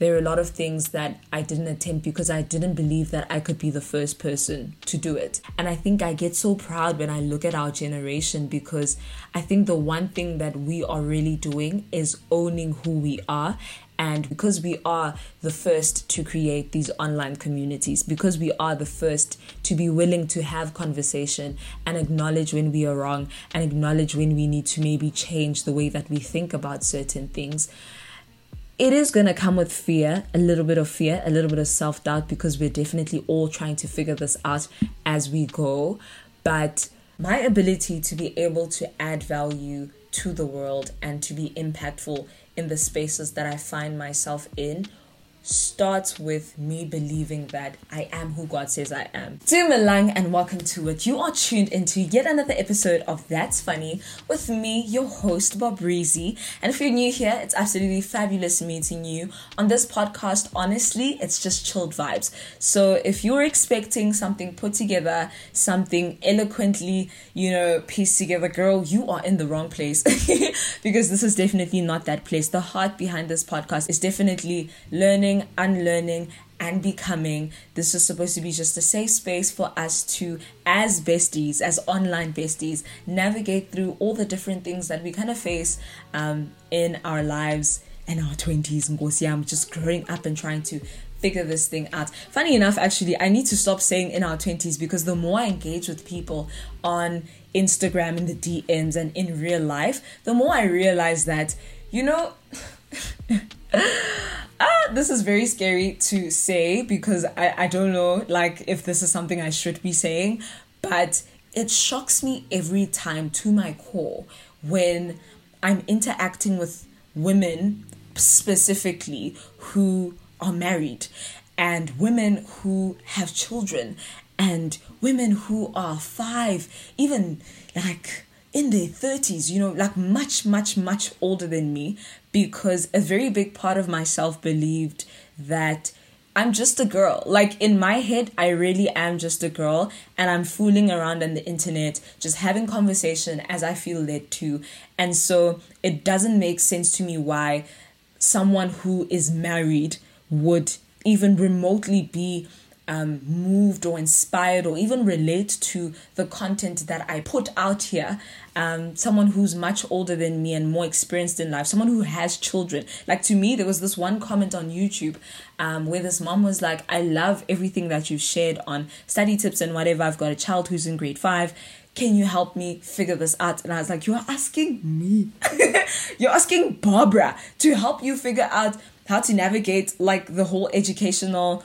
there are a lot of things that I didn't attempt because I didn't believe that I could be the first person to do it. And I think I get so proud when I look at our generation because I think the one thing that we are really doing is owning who we are and because we are the first to create these online communities, because we are the first to be willing to have conversation and acknowledge when we are wrong and acknowledge when we need to maybe change the way that we think about certain things, it is going to come with fear, a little bit of fear, a little bit of self doubt, because we're definitely all trying to figure this out as we go. But my ability to be able to add value to the world and to be impactful in the spaces that I find myself in starts with me believing that I am who God says I am. Dumelang and welcome to it. You are tuned into yet another episode of That's Funny with me, your host, Bob Breezy. And if you're new here, it's absolutely fabulous meeting you. On this podcast, honestly, it's just chilled vibes. So if you're expecting something put together, something eloquently, you know, pieced together, girl, you are in the wrong place because this is definitely not that place. The heart behind this podcast is definitely learning learning, unlearning, and becoming. This is supposed to be just a safe space for us to, as besties, as online besties, navigate through all the different things that we kind of face um, in our lives in our 20s. I'm just growing up and trying to figure this thing out. Funny enough, actually, I need to stop saying in our 20s because the more I engage with people on Instagram, in the DMs, and in real life, the more I realize that, you know, this is very scary to say because I, I don't know like if this is something I should be saying, but it shocks me every time to my core when I'm interacting with women specifically who are married and women who have children and women who are five, even like in their 30s, you know, like much, much, much older than me, because a very big part of myself believed that I'm just a girl. Like in my head, I really am just a girl, and I'm fooling around on the internet, just having conversation as I feel led to. And so it doesn't make sense to me why someone who is married would even remotely be um, moved or inspired or even relate to the content that I put out here. Um, someone who's much older than me and more experienced in life, someone who has children. Like to me, there was this one comment on YouTube um, where this mom was like, I love everything that you've shared on study tips and whatever. I've got a child who's in grade five can you help me figure this out? And I was like, you're asking me. you're asking Barbara to help you figure out how to navigate like the whole educational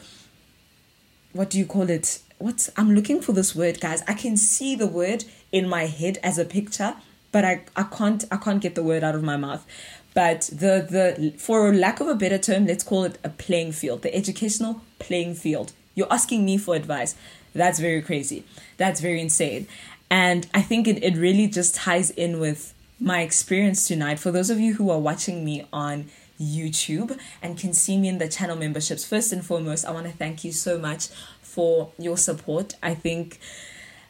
what do you call it? What I'm looking for this word, guys. I can see the word in my head as a picture, but I, I can't I can't get the word out of my mouth. But the the for lack of a better term, let's call it a playing field, the educational playing field. You're asking me for advice. That's very crazy. That's very insane. And I think it, it really just ties in with my experience tonight. For those of you who are watching me on YouTube and can see me in the channel memberships. First and foremost, I want to thank you so much for your support. I think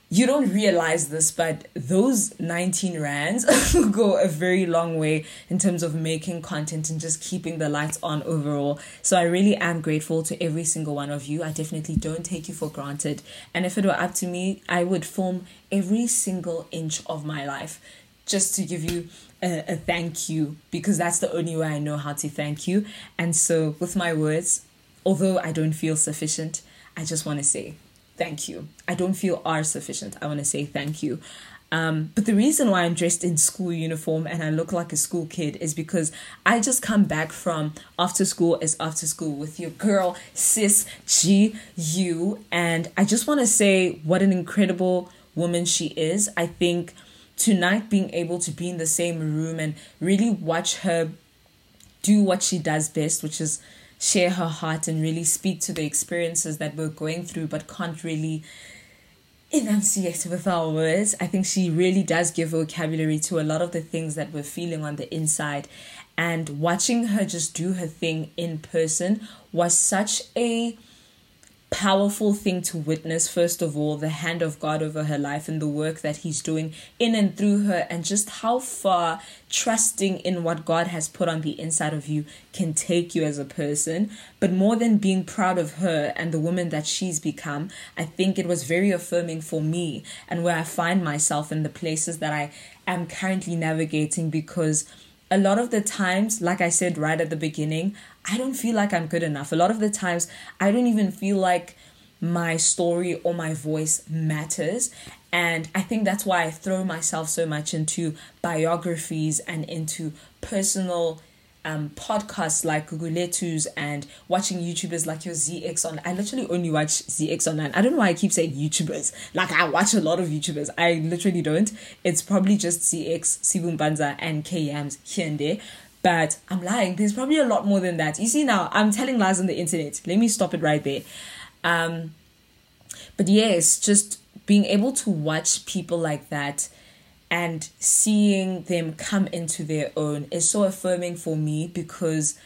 you don't realize this, but those 19 rands go a very long way in terms of making content and just keeping the lights on overall. So I really am grateful to every single one of you. I definitely don't take you for granted. And if it were up to me, I would film every single inch of my life just to give you a, a thank you because that's the only way I know how to thank you. And so, with my words, although I don't feel sufficient, I just want to say thank you. I don't feel are sufficient. I want to say thank you. Um, but the reason why I'm dressed in school uniform and I look like a school kid is because I just come back from after school is after school with your girl, sis G U. And I just want to say what an incredible woman she is. I think tonight being able to be in the same room and really watch her do what she does best, which is share her heart and really speak to the experiences that we're going through but can't really enunciate with our words. I think she really does give vocabulary to a lot of the things that we're feeling on the inside. And watching her just do her thing in person was such a powerful thing to witness, first of all, the hand of God over her life and the work that He's doing in and through her, and just how far trusting in what God has put on the inside of you can take you as a person. But more than being proud of her and the woman that she's become, I think it was very affirming for me and where I find myself in the places that I am currently navigating because a lot of the times, like I said right at the beginning, I don't feel like I'm good enough. A lot of the times, I don't even feel like my story or my voice matters. And I think that's why I throw myself so much into biographies and into personal um, podcasts like Gugu Guguletu's and watching YouTubers like your ZX on. I literally only watch ZX online. I don't know why I keep saying YouTubers. Like I watch a lot of YouTubers. I literally don't. It's probably just ZX, Sibu Mpanza, and KMs here and there. But I'm lying. There's probably a lot more than that. You see now, I'm telling lies on the internet. Let me stop it right there. Um, but yes, just being able to watch people like that and seeing them come into their own is so affirming for me because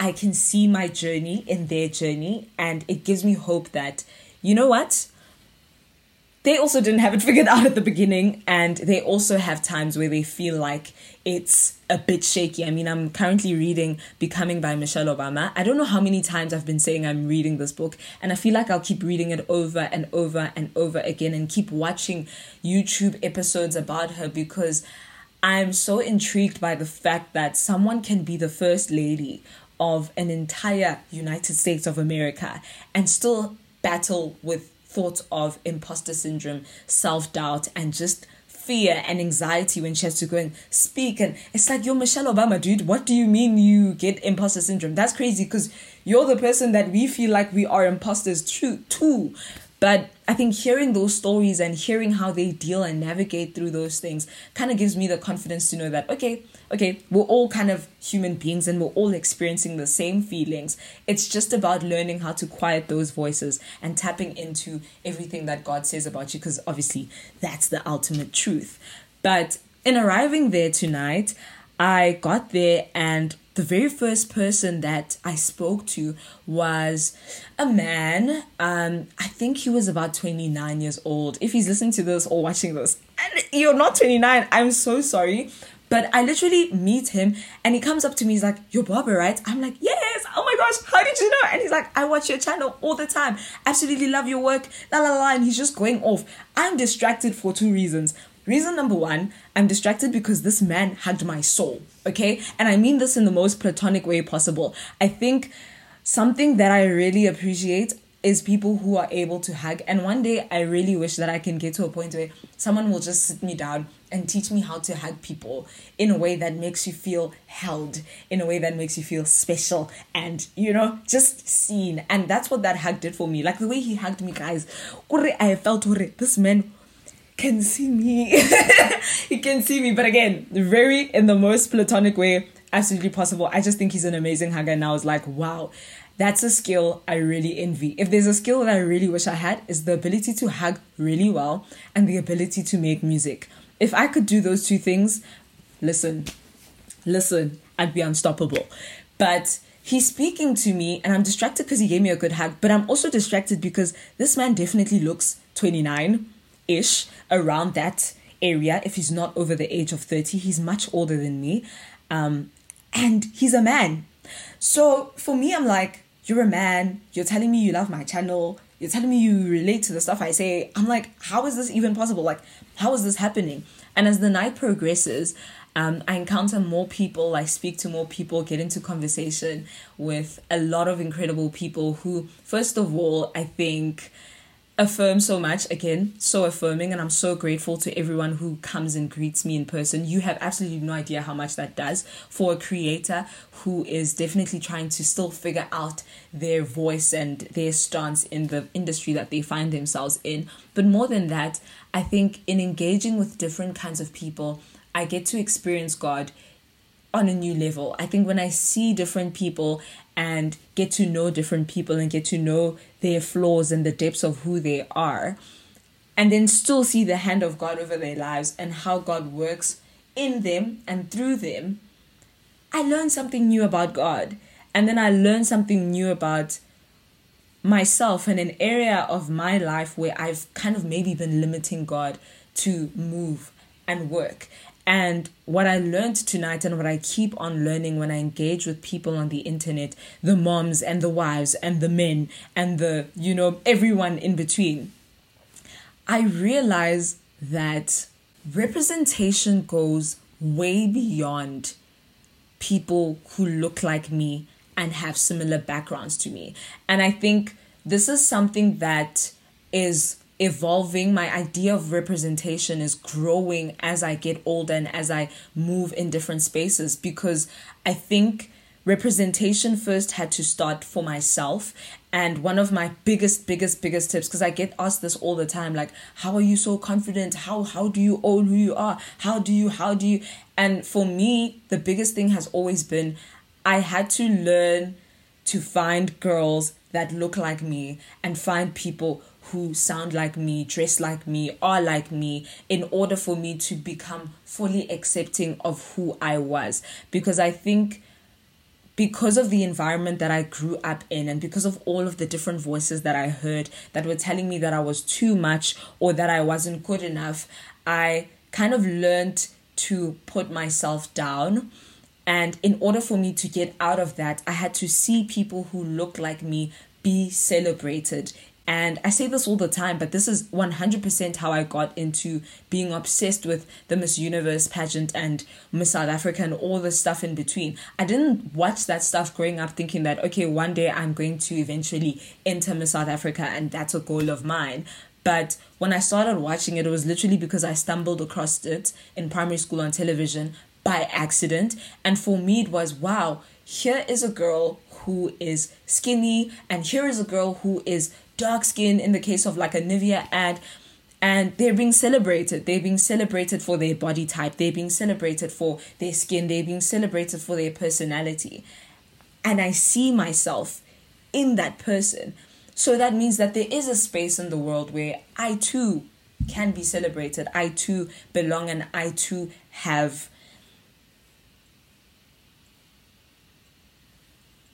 I can see my journey in their journey and it gives me hope that, you know what? They also didn't have it figured out at the beginning and they also have times where they feel like it's a bit shaky. I mean, I'm currently reading Becoming by Michelle Obama. I don't know how many times I've been saying I'm reading this book, and I feel like I'll keep reading it over and over and over again and keep watching YouTube episodes about her because I'm so intrigued by the fact that someone can be the first lady of an entire United States of America and still battle with thoughts of imposter syndrome, self doubt, and just fear and anxiety when she has to go and speak. And it's like, you're Michelle Obama, dude. What do you mean you get imposter syndrome? That's crazy because you're the person that we feel like we are imposters to. But I think hearing those stories and hearing how they deal and navigate through those things kind of gives me the confidence to know that, okay, okay, we're all kind of human beings and we're all experiencing the same feelings. It's just about learning how to quiet those voices and tapping into everything that God says about you, because obviously that's the ultimate truth. But in arriving there tonight, I got there and the very first person that I spoke to was a man. Um, I think he was about 29 years old. If he's listening to this or watching this, and you're not 29, I'm so sorry. But I literally meet him and he comes up to me, he's like, You're Barbara, right? I'm like, Yes, oh my gosh, how did you know? And he's like, I watch your channel all the time. Absolutely love your work. La la la. And he's just going off. I'm distracted for two reasons. Reason number one, I'm distracted because this man hugged my soul, okay? And I mean this in the most platonic way possible. I think something that I really appreciate is people who are able to hug. And one day I really wish that I can get to a point where someone will just sit me down and teach me how to hug people in a way that makes you feel held, in a way that makes you feel special and, you know, just seen. And that's what that hug did for me. Like the way he hugged me, guys. I felt this man can see me. he can see me. But again, very in the most platonic way absolutely possible. I just think he's an amazing hugger. And I was like, wow, that's a skill I really envy. If there's a skill that I really wish I had, is the ability to hug really well and the ability to make music. If I could do those two things, listen, listen, I'd be unstoppable. But he's speaking to me and I'm distracted because he gave me a good hug, but I'm also distracted because this man definitely looks 29 ish around that area. If he's not over the age of 30 he's much older than me. Um, and he's a man. So for me i'm like you're a man. You're telling me you love my channel. You're telling me you relate to the stuff i say. I'm like how is this even possible? Like how is this happening? And as the night progresses um, I encounter more people, I speak to more people, get into conversation with a lot of incredible people who, first of all, I think affirm so much. Again so affirming and i'm so grateful to everyone who comes and greets me in person. You have absolutely no idea how much that does for a creator who is definitely trying to still figure out their voice and their stance in the industry that they find themselves in. But more than that i think in engaging with different kinds of people i get to experience god on a new level. I think when I see different people and get to know different people and get to know their flaws and the depths of who they are, and then still see the hand of God over their lives and how God works in them and through them, I learn something new about God. And then I learn something new about myself in an area of my life where I've kind of maybe been limiting God to move and work. And what I learned tonight and what I keep on learning when I engage with people on the internet, the moms and the wives and the men and the, you know, everyone in between, I realize that representation goes way beyond people who look like me and have similar backgrounds to me. And I think this is something that is evolving. My idea of representation is growing as I get older and as I move in different spaces because I think representation first had to start for myself. And one of my biggest biggest biggest tips because i get asked this all the time like how are you so confident? How how do you own who you are? How do you how do you? And for me the biggest thing has always been i had to learn to find girls that look like me and find people who sound like me, dress like me, are like me, in order for me to become fully accepting of who I was. Because I think because of the environment that I grew up in and because of all of the different voices that I heard that were telling me that I was too much or that I wasn't good enough, I kind of learned to put myself down. And in order for me to get out of that, I had to see people who looked like me be celebrated and I say this all the time, but this is 100% how I got into being obsessed with the Miss Universe pageant and Miss South Africa and all the stuff in between. I didn't watch that stuff growing up thinking that, okay, one day I'm going to eventually enter Miss South Africa and that's a goal of mine. But when I started watching it, it was literally because I stumbled across it in primary school on television by accident. And for me, it was wow, here is a girl who is skinny, and here is a girl who is dark skin in the case of like a Nivea ad and they're being celebrated. They're being celebrated for their body type. They're being celebrated for their skin. They're being celebrated for their personality. And I see myself in that person. So that means that there is a space in the world where I too can be celebrated. I too belong and I too have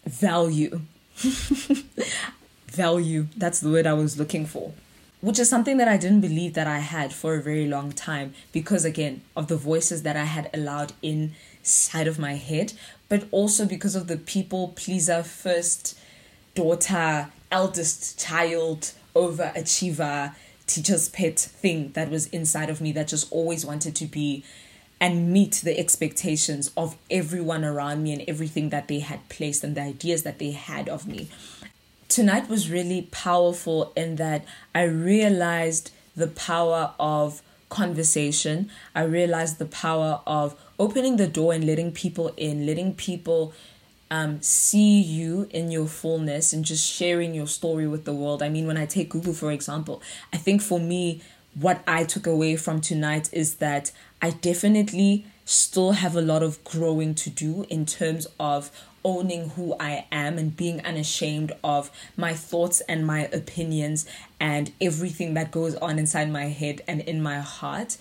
value. value. That's the word I was looking for. Which is something that I didn't believe that I had for a very long time because, again, of the voices that I had allowed inside of my head, but also because of the people pleaser, first daughter, eldest child, overachiever, teacher's pet thing that was inside of me that just always wanted to be and meet the expectations of everyone around me and everything that they had placed and the ideas that they had of me tonight was really powerful in that I realized the power of conversation. I realized the power of opening the door and letting people in, letting people um, see you in your fullness and just sharing your story with the world. I mean, when I take Gugu, for example, I think for me, what I took away from tonight is that I definitely still have a lot of growing to do in terms of owning who I am and being unashamed of my thoughts and my opinions and everything that goes on inside my head and in my heart.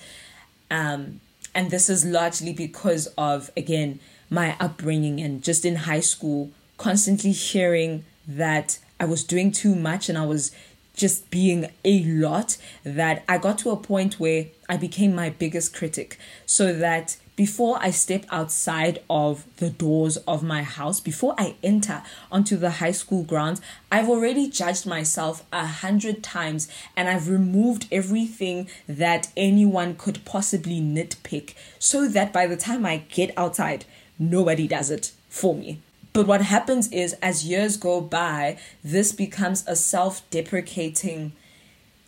Um, and this is largely because of, again, my upbringing and just in high school, constantly hearing that I was doing too much and I was just being a lot that I got to a point where I became my biggest critic. So that before I step outside of the doors of my house, before I enter onto the high school grounds, I've already judged myself a hundred times and I've removed everything that anyone could possibly nitpick so that by the time I get outside, nobody does it for me. But what happens is, as years go by, this becomes a self deprecating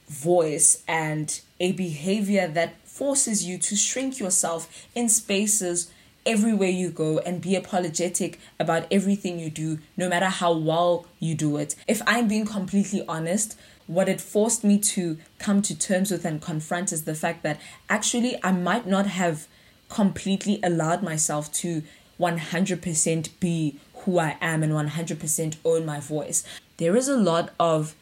voice and a behavior that forces you to shrink yourself in spaces everywhere you go and be apologetic about everything you do, no matter how well you do it. If I'm being completely honest, what it forced me to come to terms with and confront is the fact that actually I might not have completely allowed myself to 100% be who I am and 100% own my voice. There is a lot of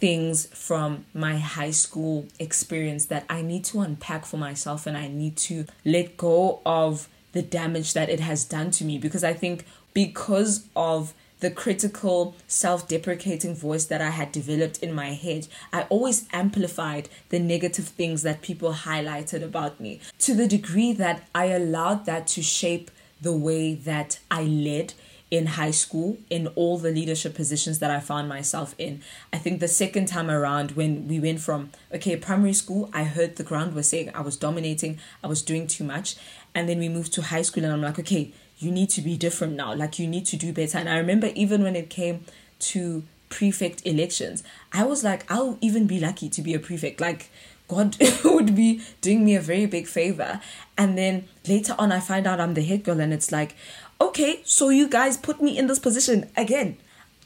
things from my high school experience that I need to unpack for myself and I need to let go of the damage that it has done to me. Because I think because of the critical, self deprecating voice that I had developed in my head, I always amplified the negative things that people highlighted about me to the degree that I allowed that to shape the way that I led in high school in all the leadership positions that I found myself in. I think the second time around when we went from okay, primary school, I heard the ground was saying I was dominating, I was doing too much, and then we moved to high school and I'm like, okay, you need to be different now. Like you need to do better. And I remember even when it came to prefect elections, I was like, I'll even be lucky to be a prefect. Like God would be doing me a very big favor. And then later on, I find out I'm the head girl, and it's like, okay, so you guys put me in this position again.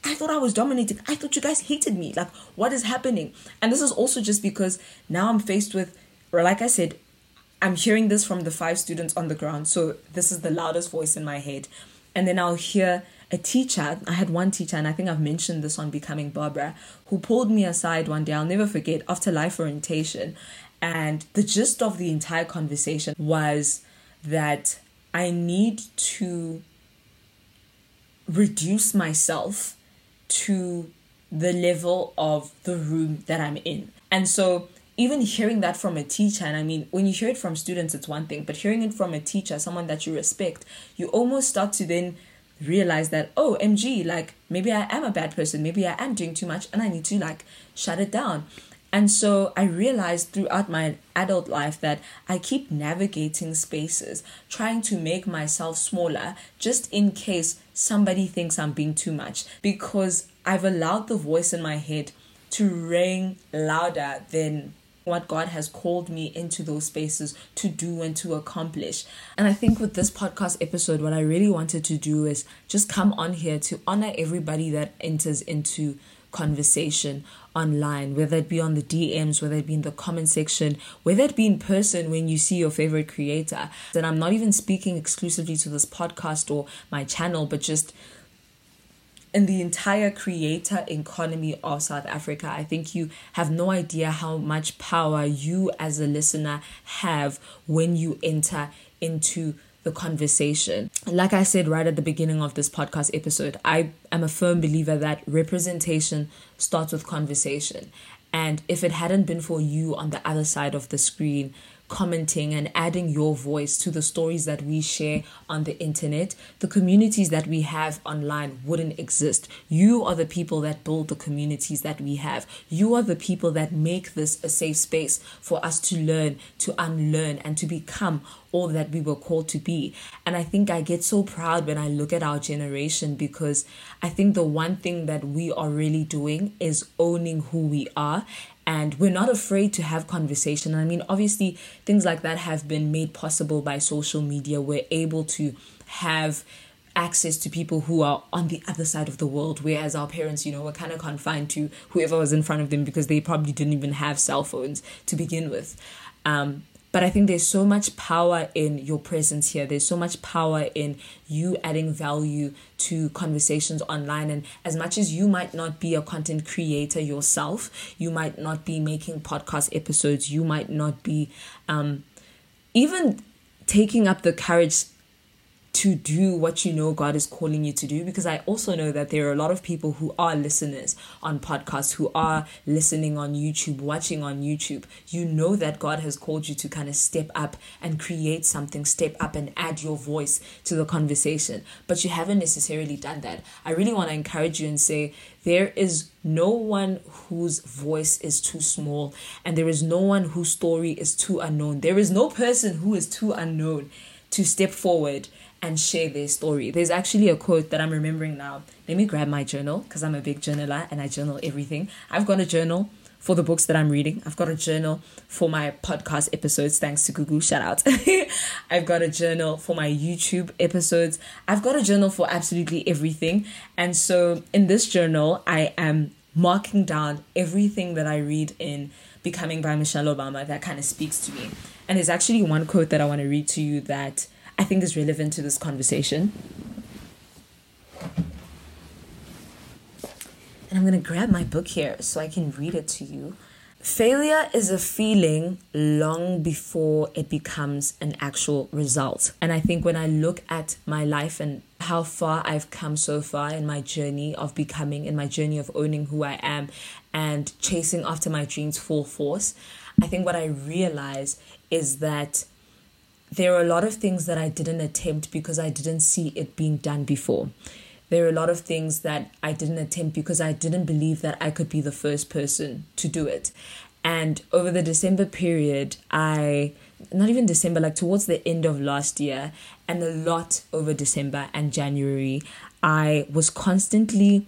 I thought I was dominating. I thought you guys hated me. Like, what is happening? And this is also just because now I'm faced with, or like I said, I'm hearing this from the five students on the ground. So this is the loudest voice in my head. And then I'll hear a teacher. I had one teacher, and I think I've mentioned this on Becoming Barbara, who pulled me aside one day. I'll never forget after life orientation. And the gist of the entire conversation was that I need to reduce myself to the level of the room that I'm in. And so even hearing that from a teacher, and I mean, when you hear it from students, it's one thing, but hearing it from a teacher, someone that you respect, you almost start to then realize that, oh, MG, like maybe I am a bad person, maybe I am doing too much, and I need to like shut it down. And so I realized throughout my adult life that I keep navigating spaces, trying to make myself smaller just in case somebody thinks I'm being too much because I've allowed the voice in my head to ring louder than what God has called me into those spaces to do and to accomplish. And I think with this podcast episode, what I really wanted to do is just come on here to honor everybody that enters into conversation online, whether it be on the DMs, whether it be in the comment section, whether it be in person when you see your favorite creator. And I'm not even speaking exclusively to this podcast or my channel, but just in the entire creator economy of South Africa. I think you have no idea how much power you as a listener have when you enter into the conversation. Like I said right at the beginning of this podcast episode, I am a firm believer that representation starts with conversation. And if it hadn't been for you on the other side of the screen, commenting and adding your voice to the stories that we share on the internet, the communities that we have online wouldn't exist. You are the people that build the communities that we have. You are the people that make this a safe space for us to learn, to unlearn, and to become all that we were called to be. And I think I get so proud when I look at our generation because I think the one thing that we are really doing is owning who we are and we're not afraid to have conversation. I mean, obviously, things like that have been made possible by social media. We're able to have access to people who are on the other side of the world, whereas our parents, you know, were kind of confined to whoever was in front of them because they probably didn't even have cell phones to begin with. Um, but I think there's so much power in your presence here. There's so much power in you adding value to conversations online. And as much as you might not be a content creator yourself, you might not be making podcast episodes, you might not be um, even taking up the courage to do what you know God is calling you to do because I also know that there are a lot of people who are listeners on podcasts, who are listening on YouTube, watching on YouTube. You know that God has called you to kind of step up and create something, step up and add your voice to the conversation, but you haven't necessarily done that. I really want to encourage you and say there is no one whose voice is too small, and there is no one whose story is too unknown. There is no person who is too unknown to step forward and share their story. There's actually a quote that I'm remembering now. Let me grab my journal because I'm a big journaler and I journal everything. I've got a journal for the books that I'm reading. I've got a journal for my podcast episodes, thanks to Gugu. Shout out. I've got a journal for my YouTube episodes. I've got a journal for absolutely everything. And so in this journal, I am marking down everything that I read in Becoming by Michelle Obama that kind of speaks to me. And there's actually one quote that I want to read to you that I think is relevant to this conversation. And I'm going to grab my book here so I can read it to you. Failure is a feeling long before it becomes an actual result. And I think when I look at my life and how far I've come so far in my journey of becoming, in my journey of owning who I am and chasing after my dreams full force, I think what I realize is that there are a lot of things that I didn't attempt because I didn't see it being done before there are a lot of things that I didn't attempt because I didn't believe that I could be the first person to do it. And over the December period, I, not even December, like towards the end of last year, and a lot over December and January, I was constantly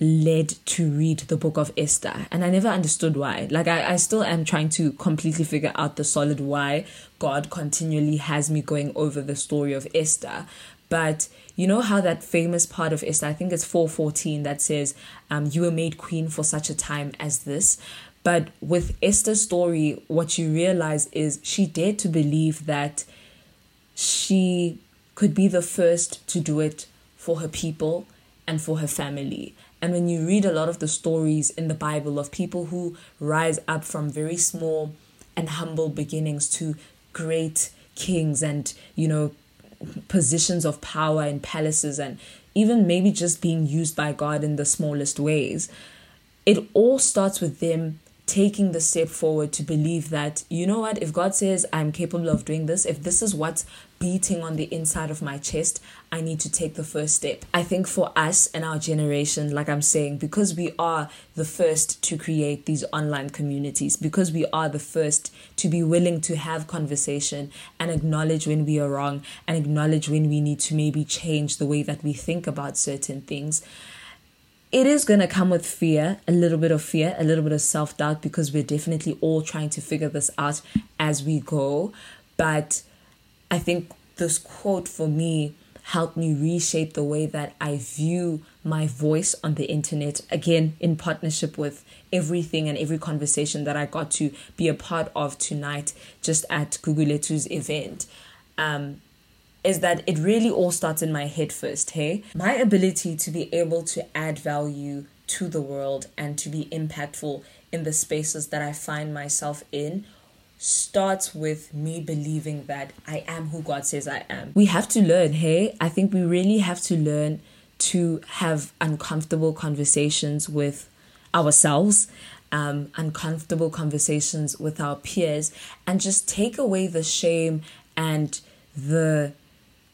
led to read the book of Esther. And I never understood why. Like, I, I still am trying to completely figure out the solid why God continually has me going over the story of Esther. But you know how that famous part of Esther, I think it's 414, that says, um, You were made queen for such a time as this. But with Esther's story, what you realize is she dared to believe that she could be the first to do it for her people and for her family. And when you read a lot of the stories in the Bible of people who rise up from very small and humble beginnings to great kings and, you know, positions of power in palaces and even maybe just being used by God in the smallest ways, it all starts with them taking the step forward to believe that, you know what, if God says I'm capable of doing this, if this is what's beating on the inside of my chest, I need to take the first step. I think for us and our generation, like I'm saying, because we are the first to create these online communities, because we are the first to be willing to have conversation and acknowledge when we are wrong and acknowledge when we need to maybe change the way that we think about certain things it is going to come with fear, a little bit of fear, a little bit of self doubt, because we're definitely all trying to figure this out as we go. But I think this quote for me helped me reshape the way that I view my voice on the internet, again, in partnership with everything and every conversation that I got to be a part of tonight just at Guguletu's event. Um, is that it really all starts in my head first, hey? My ability to be able to add value to the world and to be impactful in the spaces that I find myself in starts with me believing that I am who God says I am. We have to learn, hey? I think we really have to learn to have uncomfortable conversations with ourselves, um, uncomfortable conversations with our peers, and just take away the shame and the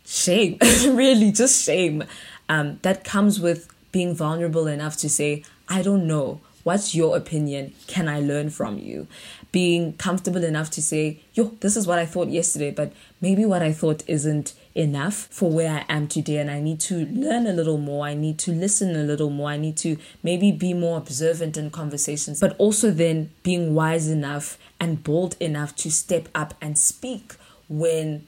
shame, really, just shame um, that comes with being vulnerable enough to say, I don't know. What's your opinion? Can I learn from you? Being comfortable enough to say, yo, this is what I thought yesterday, but maybe what I thought isn't enough for where I am today, and I need to learn a little more. I need to listen a little more. I need to maybe be more observant in conversations, but also then being wise enough and bold enough to step up and speak when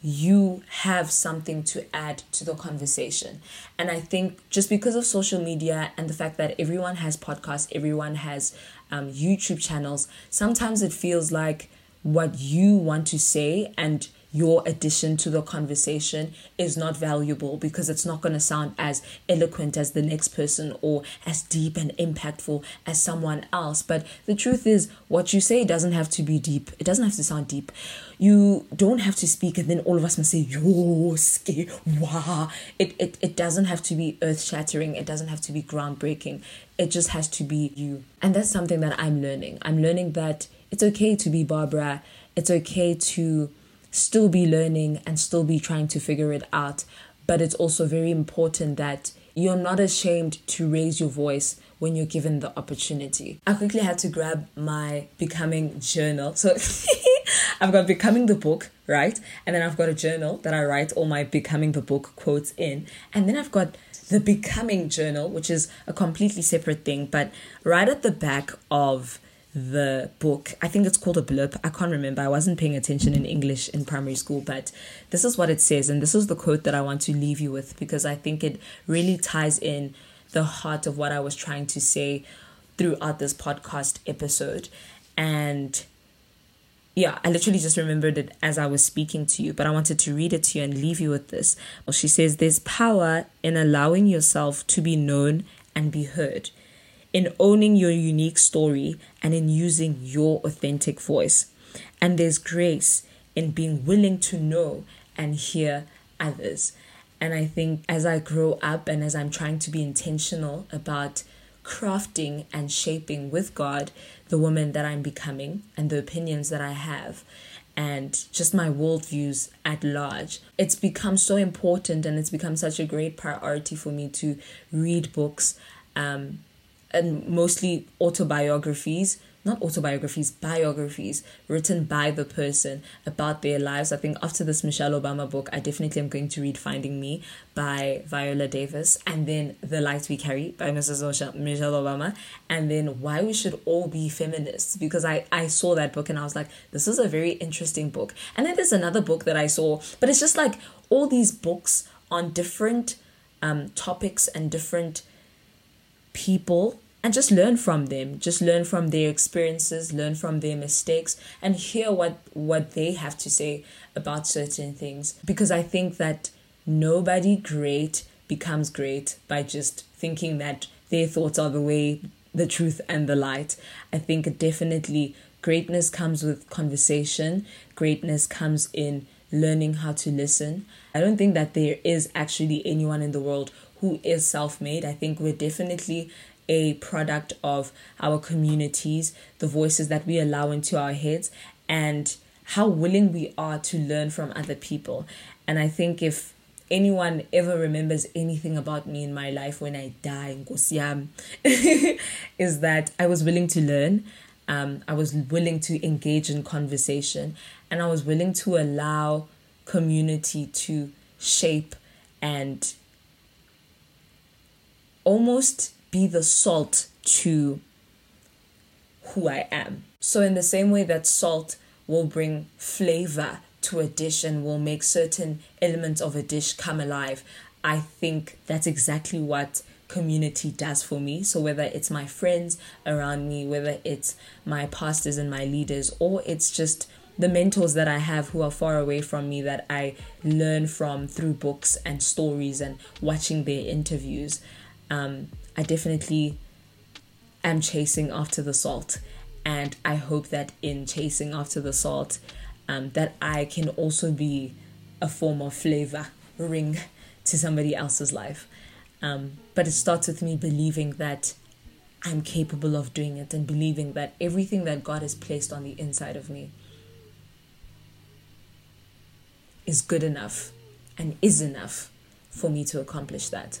you have something to add to the conversation. And I think just because of social media and the fact that everyone has podcasts, everyone has um, YouTube channels, sometimes it feels like what you want to say and your addition to the conversation is not valuable because it's not going to sound as eloquent as the next person or as deep and impactful as someone else. But the truth is, what you say doesn't have to be deep, it doesn't have to sound deep. You don't have to speak and then all of us must say, yo, ske, wah. It, it, it doesn't have to be earth shattering, it doesn't have to be groundbreaking. It just has to be you. And that's something that I'm learning. I'm learning that it's okay to be Barbara. It's okay to still be learning and still be trying to figure it out. But it's also very important that you're not ashamed to raise your voice when you're given the opportunity. I quickly had to grab my becoming journal. So I've got becoming the book, right? And then I've got a journal that I write all my becoming the book quotes in. And then I've got the becoming journal, which is a completely separate thing. But right at the back of the book. I think it's called a blurb. I can't remember. I wasn't paying attention in English in primary school, but this is what it says. And this is the quote that I want to leave you with because I think it really ties in the heart of what I was trying to say throughout this podcast episode. And yeah, I literally just remembered it as I was speaking to you, but I wanted to read it to you and leave you with this. Well, she says, There's power in allowing yourself to be known and be heard. In owning your unique story and in using your authentic voice. And there's grace in being willing to know and hear others. And I think as I grow up and as I'm trying to be intentional about crafting and shaping with God the woman that I'm becoming and the opinions that I have and just my worldviews at large. It's become so important and it's become such a great priority for me to read books um, and mostly autobiographies not autobiographies, biographies written by the person about their lives. I think after this Michelle Obama book, I definitely am going to read Finding Me by Viola Davis, and then The Light We Carry by Mrs. Michelle Obama, and then Why We Should All Be Feminists, because I, I saw that book and I was like, this is a very interesting book. And then there's another book that I saw, but it's just like all these books on different um, topics and different people and just learn from them. Just learn from their experiences learn from their mistakes and hear what what they have to say about certain things. Because i think that nobody great becomes great by just thinking that their thoughts are the way the truth and the light. I think definitely greatness comes with conversation. Greatness comes in learning how to listen. I don't think that there is actually anyone in the world who is self-made i think we're definitely a product of our communities, the voices that we allow into our heads, and how willing we are to learn from other people. And I think if anyone ever remembers anything about me in my life when I die, in Kosiam, is that I was willing to learn. Um, I was willing to engage in conversation and I was willing to allow community to shape and almost be the salt to who I am. So, in the same way that salt will bring flavor to a dish and will make certain elements of a dish come alive, I think that's exactly what community does for me. So, whether it's my friends around me, whether it's my pastors and my leaders, or it's just the mentors that I have who are far away from me that I learn from through books and stories and watching their interviews. Um, I definitely am chasing after the salt. And I hope that in chasing after the salt, um, that I can also be a form of flavor ring to somebody else's life. Um, but it starts with me believing that I'm capable of doing it and believing that everything that God has placed on the inside of me is good enough and is enough for me to accomplish that.